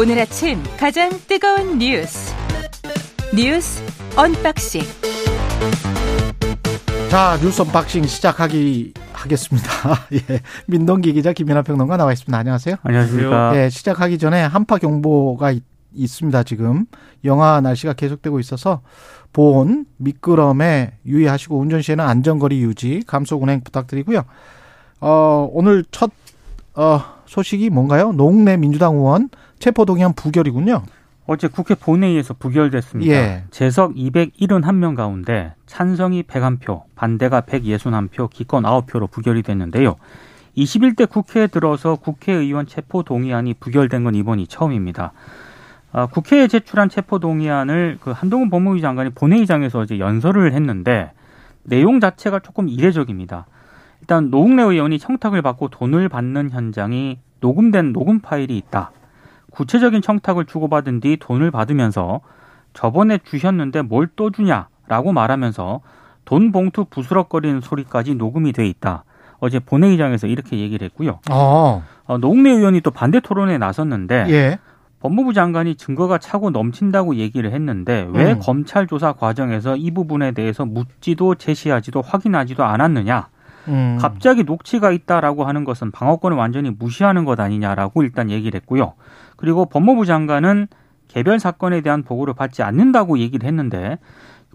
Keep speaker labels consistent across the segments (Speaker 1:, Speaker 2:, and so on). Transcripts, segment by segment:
Speaker 1: 오늘 아침 가장 뜨거운 뉴스 뉴스 unboxing
Speaker 2: 자 뉴스 unboxing 시작하기 하겠습니다. 예, 민동기 기자 김민아 평론가 나와 있습니다. 안녕하세요.
Speaker 3: 안녕하십니까.
Speaker 2: 예, 시작하기 전에 한파 경보가 있, 있습니다. 지금 영하 날씨가 계속되고 있어서 보온, 미끄럼에 유의하시고 운전 시에는 안전거리 유지, 감속 운행 부탁드리고요. 어, 오늘 첫 어, 소식이 뭔가요? 농내 민주당 의원 체포동의안 부결이군요.
Speaker 3: 어제 국회 본회의에서 부결됐습니다.
Speaker 2: 예.
Speaker 3: 재석 271명 가운데 찬성이 101표, 반대가 161표, 기권 9표로 부결이 됐는데요. 21대 국회에 들어서 국회의원 체포 동의안이 부결된 건 이번이 처음입니다. 아, 국회에 제출한 체포 동의안을 그 한동훈 법무부 장관이 본회의장에서 어제 연설을 했는데 내용 자체가 조금 이례적입니다. 일단 노웅래 의원이 청탁을 받고 돈을 받는 현장이 녹음된 녹음 파일이 있다. 구체적인 청탁을 주고받은 뒤 돈을 받으면서 저번에 주셨는데 뭘 또 주냐라고 말하면서 돈 봉투 부스럭거리는 소리까지 녹음이 돼 있다. 어제 본회의장에서 이렇게 얘기를 했고요.
Speaker 2: 어,
Speaker 3: 어, 노웅래 의원이 또 반대 토론에 나섰는데
Speaker 2: 예.
Speaker 3: 법무부 장관이 증거가 차고 넘친다고 얘기를 했는데 왜
Speaker 2: 음.
Speaker 3: 검찰 조사 과정에서 이 부분에 대해서 묻지도 제시하지도 확인하지도 않았느냐?
Speaker 2: 음.
Speaker 3: 갑자기 녹취가 있다라고 하는 것은 방어권을 완전히 무시하는 것 아니냐라고 일단 얘기를 했고요. 그리고 법무부 장관은 개별 사건에 대한 보고를 받지 않는다고 얘기를 했는데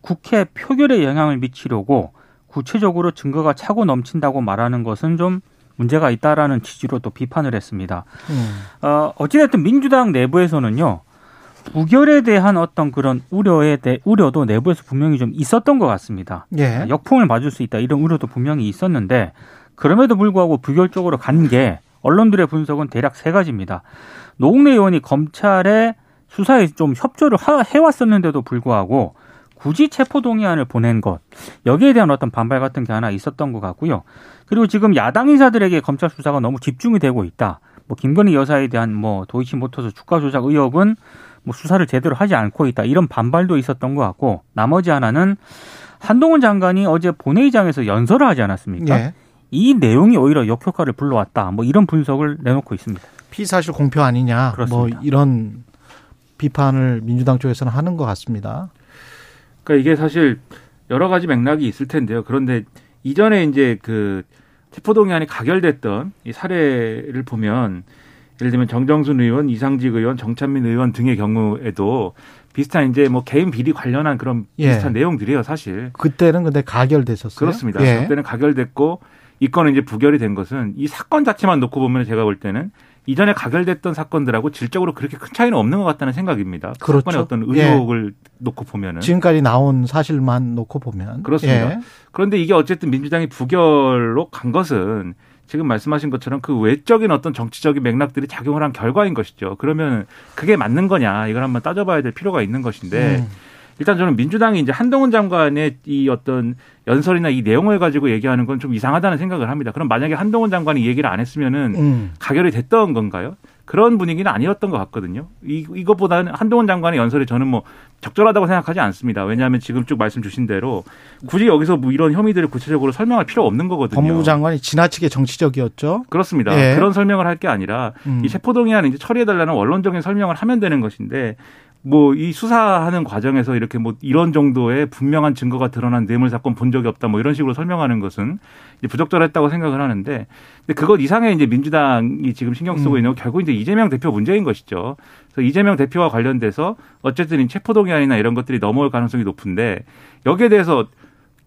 Speaker 3: 국회 표결에 영향을 미치려고 구체적으로 증거가 차고 넘친다고 말하는 것은 좀 문제가 있다라는 취지로 또 비판을 했습니다.
Speaker 2: 음.
Speaker 3: 어, 어찌됐든 민주당 내부에서는요, 부결에 대한 어떤 그런 우려에 대, 우려도 내부에서 분명히 좀 있었던 것 같습니다.
Speaker 2: 예.
Speaker 3: 역풍을 맞을 수 있다 이런 우려도 분명히 있었는데 그럼에도 불구하고 부결 쪽으로 간 게 언론들의 분석은 대략 세 가지입니다. 노웅래 의원이 검찰에 수사에 좀 협조를 하- 해왔었는데도 불구하고 굳이 체포 동의안을 보낸 것 여기에 대한 어떤 반발 같은 게 하나 있었던 것 같고요. 그리고 지금 야당 인사들에게 검찰 수사가 너무 집중이 되고 있다. 뭐 김건희 여사에 대한 뭐 도이치모터스 주가 조작 의혹은 뭐 수사를 제대로 하지 않고 있다 이런 반발도 있었던 것 같고 나머지 하나는 한동훈 장관이 어제 본회의장에서 연설을 하지 않았습니까?
Speaker 2: 예.
Speaker 3: 이 내용이 오히려 역효과를 불러왔다. 뭐 이런 분석을 내놓고 있습니다.
Speaker 2: 피사실 공표 아니냐.
Speaker 3: 그렇습니다.
Speaker 2: 뭐 이런 비판을 민주당 쪽에서는 하는 것 같습니다.
Speaker 4: 그러니까 이게 사실 여러 가지 맥락이 있을 텐데요. 그런데 이전에 이제 그 체포 동의안이 가결됐던 이 사례를 보면 예를 들면 정정순 의원, 이상직 의원, 정찬민 의원 등의 경우에도 비슷한 이제 뭐 개인 비리 관련한 그런
Speaker 2: 예.
Speaker 4: 비슷한 내용들이에요, 사실.
Speaker 2: 그때는 근데 가결됐었어요.
Speaker 4: 그렇습니다.
Speaker 2: 예.
Speaker 4: 그때는 가결됐고 이 건은 이제 부결이 된 것은 이 사건 자체만 놓고 보면 제가 볼 때는 이전에 가결됐던 사건들하고 질적으로 그렇게 큰 차이는 없는 것 같다는 생각입니다. 그
Speaker 2: 그렇죠.
Speaker 4: 사건의 어떤
Speaker 2: 예.
Speaker 4: 의혹을 놓고 보면은.
Speaker 2: 지금까지 나온 사실만 놓고 보면
Speaker 4: 그렇습니다.
Speaker 2: 예.
Speaker 4: 그런데 이게 어쨌든 민주당이 부결로 간 것은 지금 말씀하신 것처럼 그 외적인 어떤 정치적인 맥락들이 작용을 한 결과인 것이죠. 그러면 그게 맞는 거냐 이걸 한번 따져봐야 될 필요가 있는 것인데
Speaker 2: 음.
Speaker 4: 일단 저는 민주당이 이제 한동훈 장관의 이 어떤 연설이나 이 내용을 가지고 얘기하는 건 좀 이상하다는 생각을 합니다. 그럼 만약에 한동훈 장관이 이 얘기를 안 했으면은
Speaker 2: 음.
Speaker 4: 가결이 됐던 건가요? 그런 분위기는 아니었던 것 같거든요. 이, 이것보다는 한동훈 장관의 연설이 저는 뭐 적절하다고 생각하지 않습니다. 왜냐하면 지금 쭉 말씀 주신 대로 굳이 여기서 뭐 이런 혐의들을 구체적으로 설명할 필요 없는 거거든요.
Speaker 2: 법무부 장관이 지나치게 정치적이었죠.
Speaker 4: 그렇습니다.
Speaker 2: 예.
Speaker 4: 그런 설명을 할 게 아니라
Speaker 2: 음.
Speaker 4: 이 체포동의안 이제 처리해달라는 원론적인 설명을 하면 되는 것인데 뭐 이 수사하는 과정에서 이렇게 뭐 이런 정도의 분명한 증거가 드러난 뇌물 사건 본 적이 없다 뭐 이런 식으로 설명하는 것은 이제 부적절했다고 생각을 하는데 근데 그것 이상의 이제 민주당이 지금 신경 쓰고
Speaker 2: 음.
Speaker 4: 있는 건 결국 이제 이재명 대표 문제인 것이죠. 그래서 이재명 대표와 관련돼서 어쨌든 이 체포동의안이나 이런 것들이 넘어올 가능성이 높은데 여기에 대해서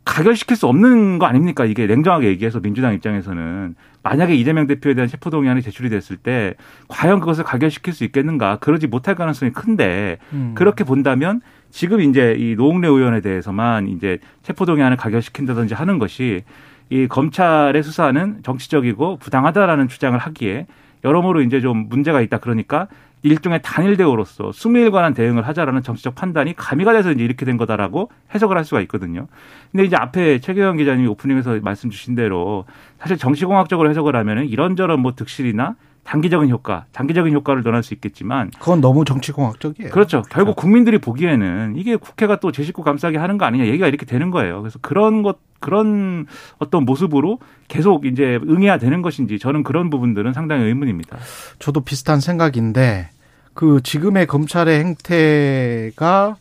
Speaker 4: 가결시킬 수 없는 거 아닙니까? 이게 냉정하게 얘기해서 민주당 입장에서는 만약에 이재명 대표에 대한 체포동의안이 제출이 됐을 때 과연 그것을 가결시킬 수 있겠는가? 그러지 못할 가능성이 큰데
Speaker 2: 음.
Speaker 4: 그렇게 본다면 지금 이제 이 노웅래 의원에 대해서만 이제 체포동의안을 가결시킨다든지 하는 것이 이 검찰의 수사는 정치적이고 부당하다라는 주장을 하기에 여러모로 이제 좀 문제가 있다. 그러니까 일종의 단일 대우로서 수미일관한 대응을 하자라는 정치적 판단이 가미가 돼서 이제 이렇게 된 거다라고 해석을 할 수가 있거든요. 근데 이제 앞에 최경영 기자님이 오프닝에서 말씀 주신 대로 사실 정치공학적으로 해석을 하면은 이런저런 뭐 득실이나 단기적인 효과, 장기적인 효과를 논할 수 있겠지만
Speaker 2: 그건 너무 정치공학적이에요.
Speaker 4: 그렇죠. 결국 국민들이 보기에는 이게 국회가 또 제 식구 감싸게 하는 거 아니냐 얘기가 이렇게 되는 거예요. 그래서 그런 것 그런 어떤 모습으로 계속 이제 응해야 되는 것인지 저는 그런 부분들은 상당히 의문입니다.
Speaker 2: 저도 비슷한 생각인데 그 지금의 검찰의 행태가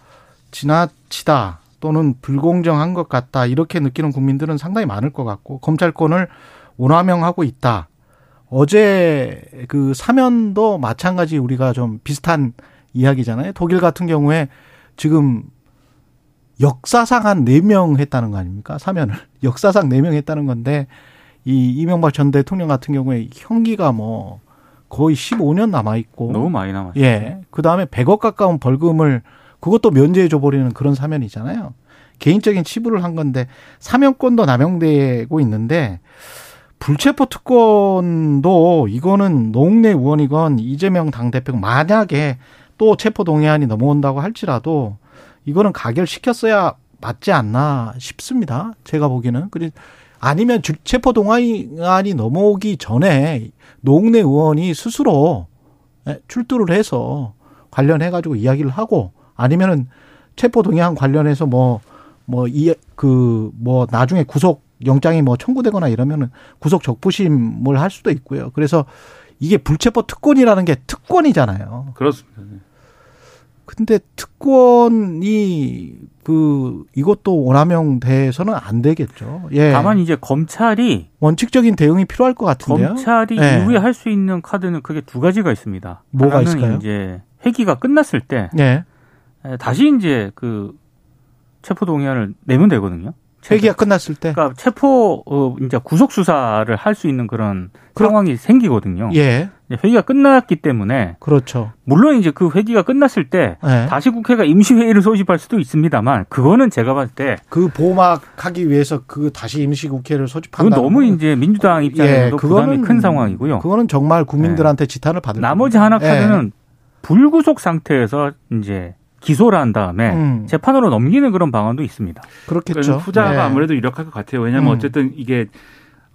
Speaker 2: 지나치다 또는 불공정한 것 같다 이렇게 느끼는 국민들은 상당히 많을 것 같고 검찰권을 오남용하고 있다. 어제 그 사면도 마찬가지 우리가 좀 비슷한 이야기잖아요. 독일 같은 경우에 지금 역사상 한 네 명 했다는 거 아닙니까? 사면을. 역사상 네 명 했다는 건데 이 이명박 전 대통령 같은 경우에 형기가 뭐 거의 15년 남아 있고
Speaker 3: 너무 많이 남았죠.
Speaker 2: 예. 그다음에 100억 가까운 벌금을 그것도 면제해 줘 버리는 그런 사면이잖아요. 개인적인 치부를 한 건데 사면권도 남용되고 있는데 불체포 특권도 이거는 노웅래 의원이건 이재명 당대표가 만약에 또 체포 동의안이 넘어온다고 할지라도 이거는 가결시켰어야 맞지 않나 싶습니다. 제가 보기에는. 그리 아니면 체포 동의안이 넘어오기 전에 노웅래 의원이 스스로 예, 출두를 해서 관련해 가지고 이야기를 하고 아니면은 체포 동의안 관련해서 뭐 뭐 이 그 뭐 나중에 구속 영장이 뭐 청구되거나 이러면은 구속 적부심을 할 수도 있고요. 그래서 이게 불체포 특권이라는 게 특권이잖아요.
Speaker 4: 그렇습니다.
Speaker 2: 근데 특권이 그 이것도 원하명 돼서는 안 되겠죠. 예.
Speaker 3: 다만 이제 검찰이
Speaker 2: 원칙적인 대응이 필요할 것 같은데요.
Speaker 3: 검찰이
Speaker 2: 예.
Speaker 3: 이후에 할 수 있는 카드는 그게 두 가지가 있습니다.
Speaker 2: 뭐가 있을까요?
Speaker 3: 이제 회기가 끝났을 때
Speaker 2: 예.
Speaker 3: 에, 다시 이제 그 체포 동의안을 내면 되거든요.
Speaker 2: 회기가 끝났을 때.
Speaker 3: 그러니까 체포 어 이제 구속 수사를 할 수 있는 그런
Speaker 2: 그럼-
Speaker 3: 상황이 생기거든요.
Speaker 2: 예.
Speaker 3: 회기가 끝났기 때문에
Speaker 2: 그렇죠.
Speaker 3: 물론 이제 그 회기가 끝났을 때
Speaker 2: 예.
Speaker 3: 다시 국회가 임시 회의를 소집할 수도 있습니다만 그거는 제가 봤을 때
Speaker 2: 그 보막하기 위해서 그 다시 임시 국회를
Speaker 3: 그건
Speaker 2: 소집한다.
Speaker 3: 너무 이제 민주당 입장에서도 부담이 큰 상황이고요.
Speaker 2: 예, 그거는 정말 국민들한테 지탄을 받을
Speaker 3: 나머지. 하나 카드는 불구속 상태에서 이제 기소를 한 다음에
Speaker 2: 음.
Speaker 3: 재판으로 넘기는 그런 방안도 있습니다.
Speaker 2: 예, 그렇겠죠.
Speaker 4: 그러니까 후자가
Speaker 2: 네.
Speaker 4: 아무래도 유력할 것 같아요. 왜냐하면
Speaker 2: 음.
Speaker 4: 어쨌든 이게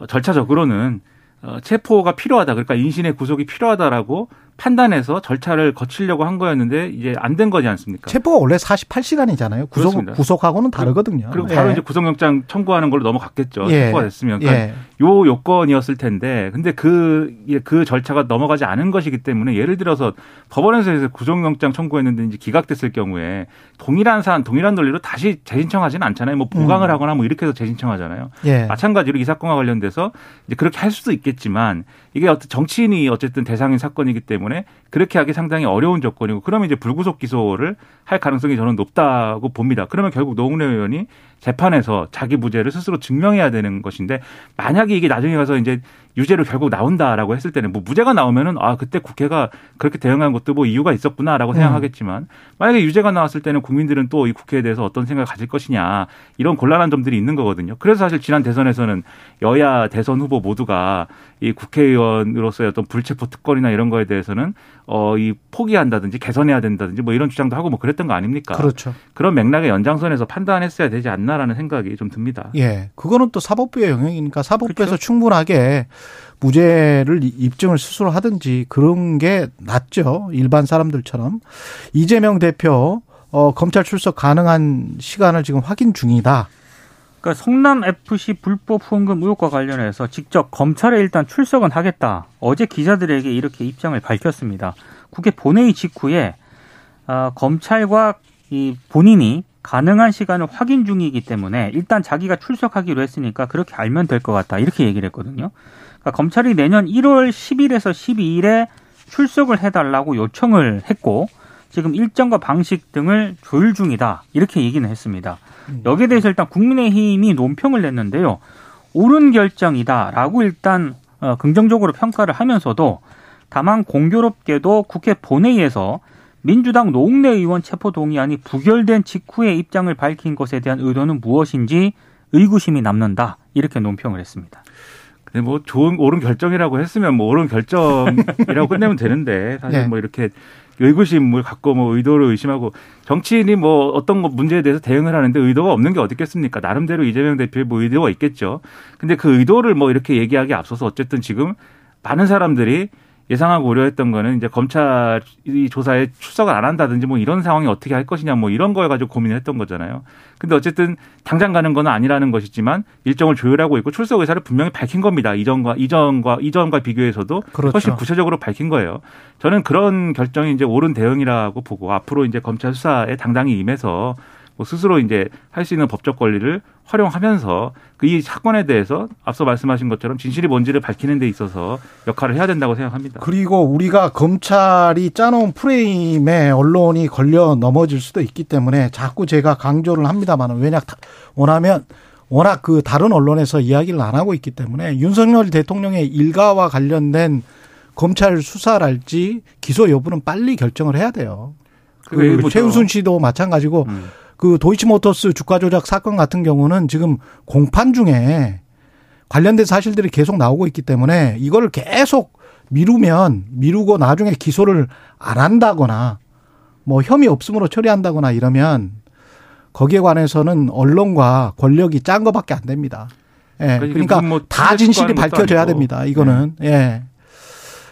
Speaker 4: 절차적으로는 어, 체포가 필요하다. 그러니까 인신의 구속이 필요하다라고 판단해서 절차를 거치려고 한 거였는데 이제 안 된 거지 않습니까?
Speaker 2: 체포가 원래 48시간이잖아요. 구속
Speaker 4: 그렇습니다.
Speaker 2: 구속하고는 다르거든요.
Speaker 4: 그리고
Speaker 2: 예.
Speaker 4: 바로 이제 구속영장 청구하는 걸로 넘어갔겠죠.
Speaker 2: 예.
Speaker 4: 체포가 됐으면. 그러니까
Speaker 2: 예.
Speaker 4: 요 요건이었을 텐데, 근데 그, 예, 그 절차가 넘어가지 않은 것이기 때문에 예를 들어서 법원에서 구속영장 청구했는데 이제 기각됐을 경우에 동일한 사안, 동일한 논리로 다시 재신청하지는 않잖아요. 뭐 보강을
Speaker 2: 음.
Speaker 4: 하거나 뭐 이렇게 해서 재신청하잖아요.
Speaker 2: 예.
Speaker 4: 마찬가지로 이 사건과 관련돼서 이제 그렇게 할 수도 있겠지만 이게 어떤 정치인이 어쨌든 대상인 사건이기 때문에 그렇게 하기 상당히 어려운 조건이고 그러면 이제 불구속 기소를 할 가능성이 저는 높다고 봅니다. 그러면 결국 노웅래 의원이 재판에서 자기 무죄를 스스로 증명해야 되는 것인데 만약에 이게 나중에 가서 이제 유죄로 결국 나온다라고 했을 때는 뭐 무죄가 나오면은 아 그때 국회가 그렇게 대응한 것도 뭐 이유가 있었구나라고 생각하겠지만 만약에 유죄가 나왔을 때는 국민들은 또 이 국회에 대해서 어떤 생각을 가질 것이냐 이런 곤란한 점들이 있는 거거든요. 그래서 사실 지난 대선에서는 여야 대선 후보 모두가 이 국회의원으로서의 어떤 불체포 특권이나 이런 거에 대해서는 어 이 포기한다든지 개선해야 된다든지 뭐 이런 주장도 하고 뭐 그랬던 거 아닙니까?
Speaker 2: 그렇죠.
Speaker 4: 그런 맥락의 연장선에서 판단했어야 되지 않나라는 생각이 좀 듭니다.
Speaker 2: 예. 그거는 또 사법부의 영역이니까 사법부에서
Speaker 3: 그렇죠.
Speaker 2: 충분하게 무죄를 입증을 스스로 하든지 그런 게 낫죠. 일반 사람들처럼. 이재명 대표 어 검찰 출석 가능한 시간을 지금 확인 중이다.
Speaker 3: 그러니까 성남 FC 불법 후원금 의혹과 관련해서 직접 검찰에 일단 출석은 하겠다. 어제 기자들에게 이렇게 입장을 밝혔습니다. 국회 본회의 직후에 어, 검찰과 이 본인이 가능한 시간을 확인 중이기 때문에 일단 자기가 출석하기로 했으니까 그렇게 알면 될 것 같다. 이렇게 얘기를 했거든요. 그러니까 검찰이 내년 1월 10일에서 12일에 출석을 해달라고 요청을 했고 지금 일정과 방식 등을 조율 중이다. 이렇게 얘기는 했습니다. 여기에 대해서 일단 국민의힘이 논평을 냈는데요. 옳은 결정이다라고 일단 어, 긍정적으로 평가를 하면서도 다만 공교롭게도 국회 본회의에서 민주당 노웅래 의원 체포 동의안이 부결된 직후에 입장을 밝힌 것에 대한 의도는 무엇인지 의구심이 남는다 이렇게 논평을 했습니다.
Speaker 4: 근데 뭐 좋은 옳은 결정이라고 했으면 뭐 옳은 결정이라고 끝내면 되는데 사실
Speaker 2: 네.
Speaker 4: 뭐 이렇게 의구심을 갖고 뭐 의도를 의심하고 정치인이 뭐 어떤 거 문제에 대해서 대응을 하는데 의도가 없는 게 어디 있겠습니까? 나름대로 이재명 대표의 뭐 의도가 있겠죠. 근데 그 의도를 뭐 이렇게 얘기하기 앞서서 어쨌든 지금 많은 사람들이 예상하고 우려했던 거는 이제 검찰이 조사에 출석을 안 한다든지 뭐 이런 상황이 어떻게 할 것이냐 뭐 이런 걸 가지고 고민을 했던 거잖아요. 근데 어쨌든 당장 가는 건 아니라는 것이지만 일정을 조율하고 있고 출석 의사를 분명히 밝힌 겁니다. 이전과 이전과 이전과 비교해서도 그렇죠. 훨씬 구체적으로 밝힌 거예요. 저는 그런 결정이 이제 옳은 대응이라고 보고 앞으로 이제 검찰 수사에 당당히 임해서 뭐 스스로 이제 할 수 있는 법적 권리를 활용하면서 그 이 사건에 대해서 앞서 말씀하신 것처럼 진실이 뭔지를 밝히는 데 있어서 역할을 해야 된다고 생각합니다.
Speaker 2: 그리고 우리가 검찰이 짜놓은 프레임에 언론이 걸려 넘어질 수도 있기 때문에 자꾸 제가 강조를 합니다만 왜냐 원하면 워낙 그 다른 언론에서 이야기를 안 하고 있기 때문에 윤석열 대통령의 일가와 관련된 검찰 수사랄지 기소 여부는 빨리 결정을 해야 돼요. 그 최우순 씨도 마찬가지고 음. 그 도이치모터스 주가 조작 사건 같은 경우는 지금 공판 중에 관련된 사실들이 계속 나오고 있기 때문에 이거를 계속 미루면 미루고 나중에 기소를 안 한다거나 뭐 혐의 없음으로 처리한다거나 이러면 거기에 관해서는 언론과 권력이 짠 거밖에 안 됩니다. 예. 그러니까 뭐 다 진실이 밝혀져야 됩니다. 이거는. 네. 예.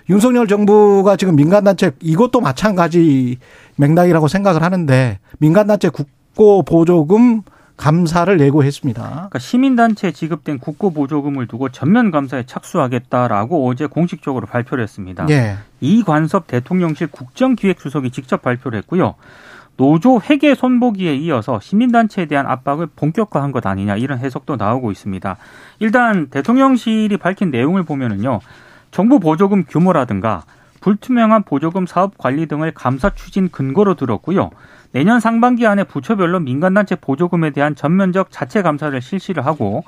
Speaker 2: 윤석열 정부가 지금 민간단체 이것도 마찬가지 맥락이라고 생각을 하는데 민간단체 국 국고 보조금 감사를 예고했습니다.
Speaker 3: 그러니까 시민단체에 지급된 국고 보조금을 두고 전면 감사에 착수하겠다라고 어제 공식적으로 발표를 했습니다. 예. 이관섭 대통령실 국정기획수석이 직접 발표를 했고요. 노조 회계 손보기에 이어서 시민단체에 대한 압박을 본격화한 것 아니냐 이런 해석도 나오고 있습니다. 일단 대통령실이 밝힌 내용을 보면은요. 정부 보조금 규모라든가 불투명한 보조금 사업 관리 등을 감사 추진 근거로 들었고요. 내년 상반기 안에 부처별로 민간단체 보조금에 대한 전면적 자체 감사를 실시를 하고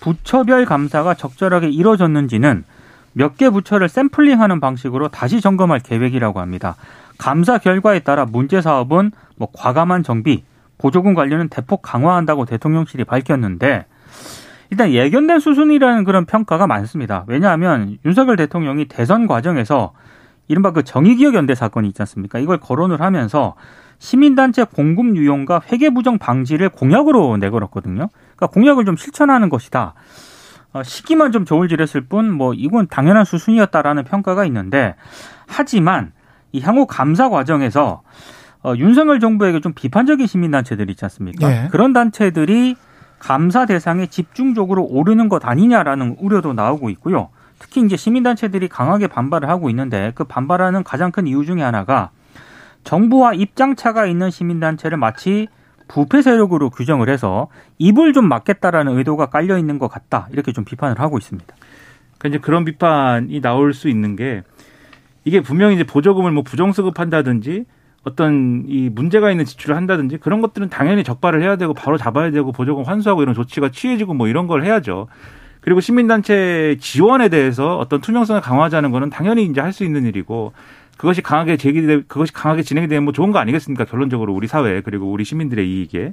Speaker 3: 부처별 감사가 적절하게 이루어졌는지는 몇 개 부처를 샘플링하는 방식으로 다시 점검할 계획이라고 합니다. 감사 결과에 따라 문제 사업은 뭐 과감한 정비, 보조금 관리는 대폭 강화한다고 대통령실이 밝혔는데 일단 예견된 수순이라는 그런 평가가 많습니다. 왜냐하면 윤석열 대통령이 대선 과정에서 이른바 그 정의기억 연대 사건이 있지 않습니까? 이걸 거론을 하면서 시민단체 공급 유용과 회계 부정 방지를 공약으로 내걸었거든요. 그러니까 공약을 좀 실천하는 것이다. 어, 시기만 좀 저울질했을 뿐, 뭐, 이건 당연한 수순이었다라는 평가가 있는데, 하지만 이 향후 감사 과정에서 어, 윤석열 정부에게 좀 비판적인 시민단체들이 있지 않습니까? 네. 그런 단체들이 감사 대상에 집중적으로 오르는 것 아니냐라는 우려도 나오고 있고요. 특히 이제 시민단체들이 강하게 반발을 하고 있는데 그 반발하는 가장 큰 이유 중에 하나가 정부와 입장차가 있는 시민단체를 마치 부패 세력으로 규정을 해서 입을 좀 막겠다라는 의도가 깔려 있는 것 같다 이렇게 좀 비판을 하고 있습니다.
Speaker 4: 그러니까 이제 그런 비판이 나올 수 있는 게 이게 분명히 이제 보조금을 뭐 부정수급한다든지 어떤 이 문제가 있는 지출을 한다든지 그런 것들은 당연히 적발을 해야 되고 바로 잡아야 되고 보조금 환수하고 이런 조치가 취해지고 뭐 이런 걸 해야죠. 그리고 시민단체 지원에 대해서 어떤 투명성을 강화하자는 거는 당연히 이제 할 수 있는 일이고 그것이 강하게 제기되 그것이 강하게 진행이 되면 뭐 좋은 거 아니겠습니까? 결론적으로 우리 사회 그리고 우리 시민들의 이익에.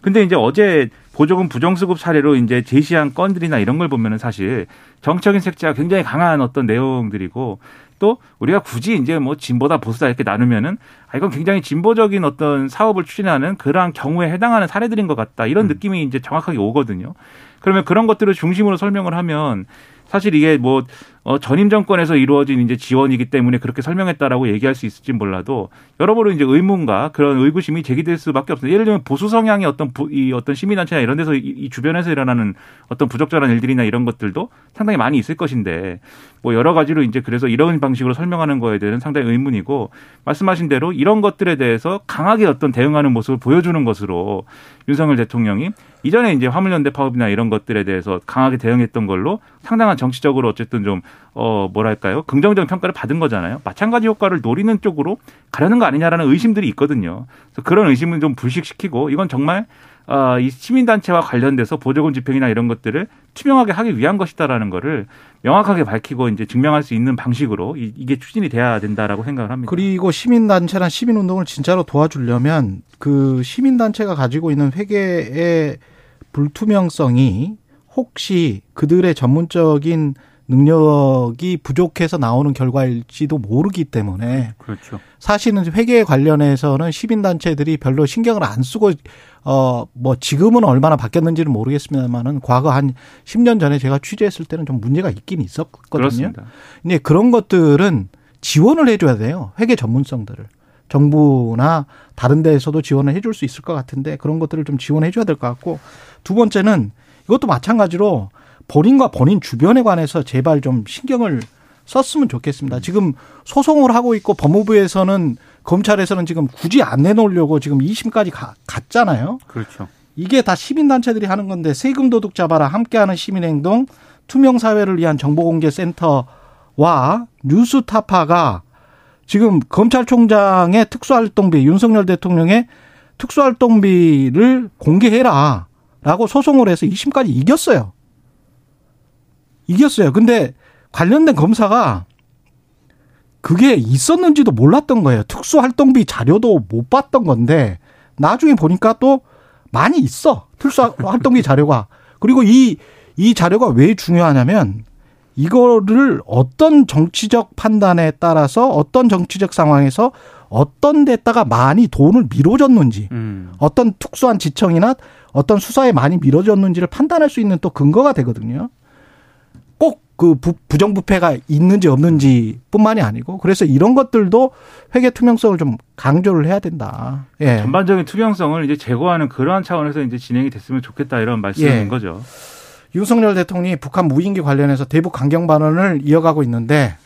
Speaker 4: 근데 이제 어제 보조금 부정수급 사례로 이제 제시한 건들이나 이런 걸 보면은 사실 정적인 색채가 굉장히 강한 어떤 내용들이고 또 우리가 굳이 이제 뭐 진보다 보수다 이렇게 나누면은 아 이건 굉장히 진보적인 어떤 사업을 추진하는 그러한 경우에 해당하는 사례들인 것 같다 이런 음. 느낌이 이제 정확하게 오거든요. 그러면 그런 것들을 중심으로 설명을 하면 사실 이게 뭐 어, 전임 정권에서 이루어진 이제 지원이기 때문에 그렇게 설명했다라고 얘기할 수 있을지 몰라도 여러모로 이제 의문과 그런 의구심이 제기될 수밖에 없습니다. 예를 들면 보수 성향의 어떤 부, 이 어떤 시민단체나 이런 데서 이, 이 주변에서 일어나는 어떤 부적절한 일들이나 이런 것들도 상당히 많이 있을 것인데 뭐 여러 가지로 이제 그래서 이런 방식으로 설명하는 거에 대해서는 상당히 의문이고 말씀하신 대로 이런 것들에 대해서 강하게 어떤 대응하는 모습을 보여주는 것으로 윤석열 대통령이 이전에 이제 화물연대 파업이나 이런 것들에 대해서 강하게 대응했던 걸로 상당한 정치적으로 어쨌든 좀, 어, 뭐랄까요. 긍정적인 평가를 받은 거잖아요. 마찬가지 효과를 노리는 쪽으로 가려는 거 아니냐라는 의심들이 있거든요. 그래서 그런 의심을 좀 불식시키고 이건 정말 어, 이 시민단체와 관련돼서 보조금 집행이나 이런 것들을 투명하게 하기 위한 것이다라는 거를 명확하게 밝히고 이제 증명할 수 있는 방식으로 이, 게 추진이 돼야 된다라고 생각을 합니다.
Speaker 2: 그리고 시민단체나 시민운동을 진짜로 도와주려면 그 시민단체가 가지고 있는 회계의 불투명성이 혹시 그들의 전문적인 능력이 부족해서 나오는 결과일지도 모르기 때문에
Speaker 3: 그렇죠.
Speaker 2: 사실은 회계 관련해서는 시민 단체들이 별로 신경을 안 쓰고 어 뭐 지금은 얼마나 바뀌었는지는 모르겠습니다만은 과거 한 10년 전에 제가 취재했을 때는 좀 문제가 있긴 있었거든요. 그렇습니다. 근데 그런 것들은 지원을 해 줘야 돼요. 회계 전문성들을. 정부나 다른 데에서도 지원을 해줄 수 있을 것 같은데 그런 것들을 좀 지원해 줘야 될 것 같고 두 번째는 이것도 마찬가지로 본인과 본인 주변에 관해서 제발 좀 신경을 썼으면 좋겠습니다. 지금 소송을 하고 있고 법무부에서는 검찰에서는 지금 굳이 안 내놓으려고 지금 2심까지 가, 갔잖아요.
Speaker 3: 그렇죠.
Speaker 2: 이게 다 시민단체들이 하는 건데 세금 도둑 잡아라 함께하는 시민행동 투명 사회를 위한 정보공개센터와 뉴스타파가 지금 검찰총장의 특수활동비 윤석열 대통령의 특수활동비를 공개해라 라고 소송을 해서 2심까지 이겼어요. 이겼어요. 근데 관련된 검사가 그게 있었는지도 몰랐던 거예요. 특수활동비 자료도 못 봤던 건데 나중에 보니까 또 많이 있어. 특수활동비 자료가. 그리고 이, 이 자료가 왜 중요하냐면 이거를 어떤 정치적 판단에 따라서 어떤 정치적 상황에서 어떤 데다가 많이 돈을 밀어줬는지 음. 어떤 특수한 지청이나 어떤 수사에 많이 밀어줬는지를 판단할 수 있는 또 근거가 되거든요. 꼭그 부정부패가 있는지 없는지 뿐만이 아니고 그래서 이런 것들도 회계 투명성을 좀 강조를 해야 된다.
Speaker 4: 예. 전반적인 투명성을 이제 제고하는 그러한 차원에서 이제 진행이 됐으면 좋겠다 이런 말씀인 예. 거죠.
Speaker 2: 윤석열 대통령이 북한 무인기 관련해서 대북 강경 발언을 이어가고 있는데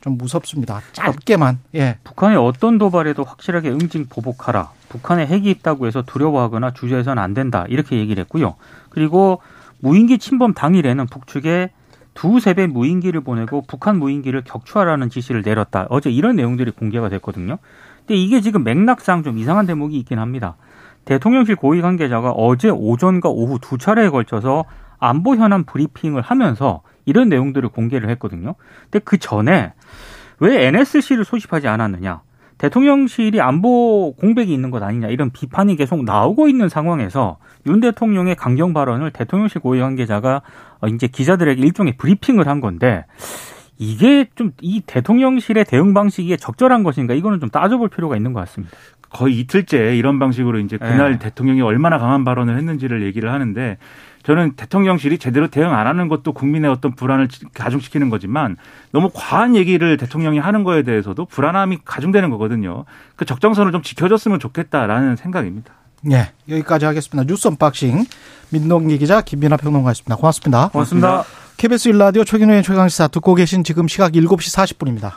Speaker 2: 좀 무섭습니다. 짧게만. 예.
Speaker 3: 북한의 어떤 도발에도 확실하게 응징 보복하라. 북한에 핵이 있다고 해서 두려워하거나 주저해서는 안 된다. 이렇게 얘기를 했고요. 그리고 무인기 침범 당일에는 북측에 두세 배 무인기를 보내고 북한 무인기를 격추하라는 지시를 내렸다. 어제 이런 내용들이 공개가 됐거든요. 근데 이게 지금 맥락상 좀 이상한 대목이 있긴 합니다. 대통령실 고위 관계자가 어제 오전과 오후 두 차례에 걸쳐서 안보 현안 브리핑을 하면서 이런 내용들을 공개를 했거든요. 근데 그 전에 왜 NSC를 소집하지 않았느냐? 대통령실이 안보 공백이 있는 것 아니냐 이런 비판이 계속 나오고 있는 상황에서 윤 대통령의 강경 발언을 대통령실 고위 관계자가 이제 기자들에게 일종의 브리핑을 한 건데 이게 좀 이 대통령실의 대응 방식이 적절한 것인가 이거는 좀 따져볼 필요가 있는 것 같습니다.
Speaker 4: 거의 이틀째 이런 방식으로 이제 그날 네. 대통령이 얼마나 강한 발언을 했는지를 얘기를 하는데 저는 대통령실이 제대로 대응 안 하는 것도 국민의 어떤 불안을 가중시키는 거지만 너무 과한 얘기를 대통령이 하는 거에 대해서도 불안함이 가중되는 거거든요. 그 적정선을 좀 지켜줬으면 좋겠다라는 생각입니다.
Speaker 2: 네, 여기까지 하겠습니다. 뉴스 unboxing 민동기 기자 김민아 평론가였습니다. 고맙습니다.
Speaker 3: 고맙습니다.
Speaker 2: KBS 일라디오 최경영의 최강시사 듣고 계신 지금 시각 7시 40분입니다.